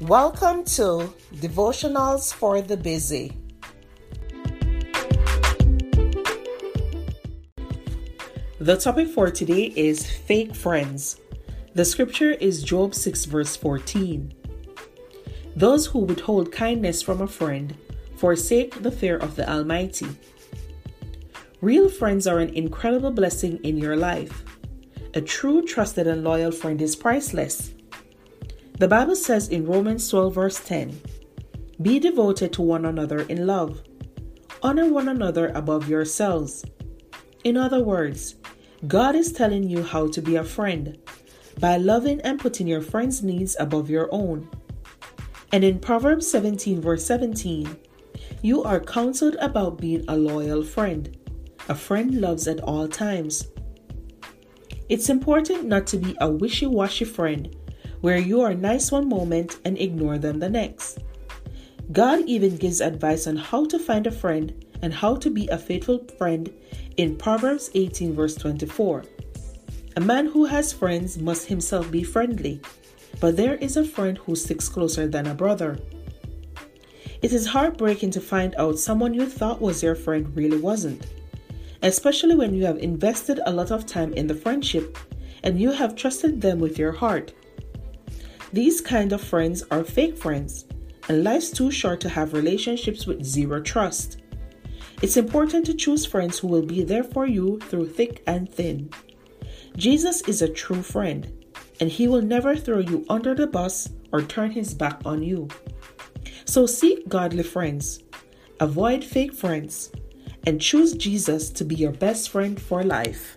Welcome to Devotionals for the Busy. The topic for today is fake friends. The scripture is Job 6, verse 14. Those who withhold kindness from a friend forsake the fear of the Almighty. Real friends are an incredible blessing in your life. A true, trusted, and loyal friend is priceless. The Bible says in Romans 12, verse 10 Be devoted to one another in love, honor one another above yourselves. In other words, God is telling you how to be a friend by loving and putting your friend's needs above your own. And in Proverbs 17, verse 17, you are counseled about being a loyal friend. A friend loves at all times. It's important not to be a wishy washy friend where you are nice one moment and ignore them the next. God even gives advice on how to find a friend and how to be a faithful friend in Proverbs 18, verse 24. A man who has friends must himself be friendly, but there is a friend who sticks closer than a brother. It is heartbreaking to find out someone you thought was your friend really wasn't especially when you have invested a lot of time in the friendship and you have trusted them with your heart. These kind of friends are fake friends, and life's too short to have relationships with zero trust. It's important to choose friends who will be there for you through thick and thin. Jesus is a true friend, and he will never throw you under the bus or turn his back on you. So seek godly friends, avoid fake friends, and choose Jesus to be your best friend for life.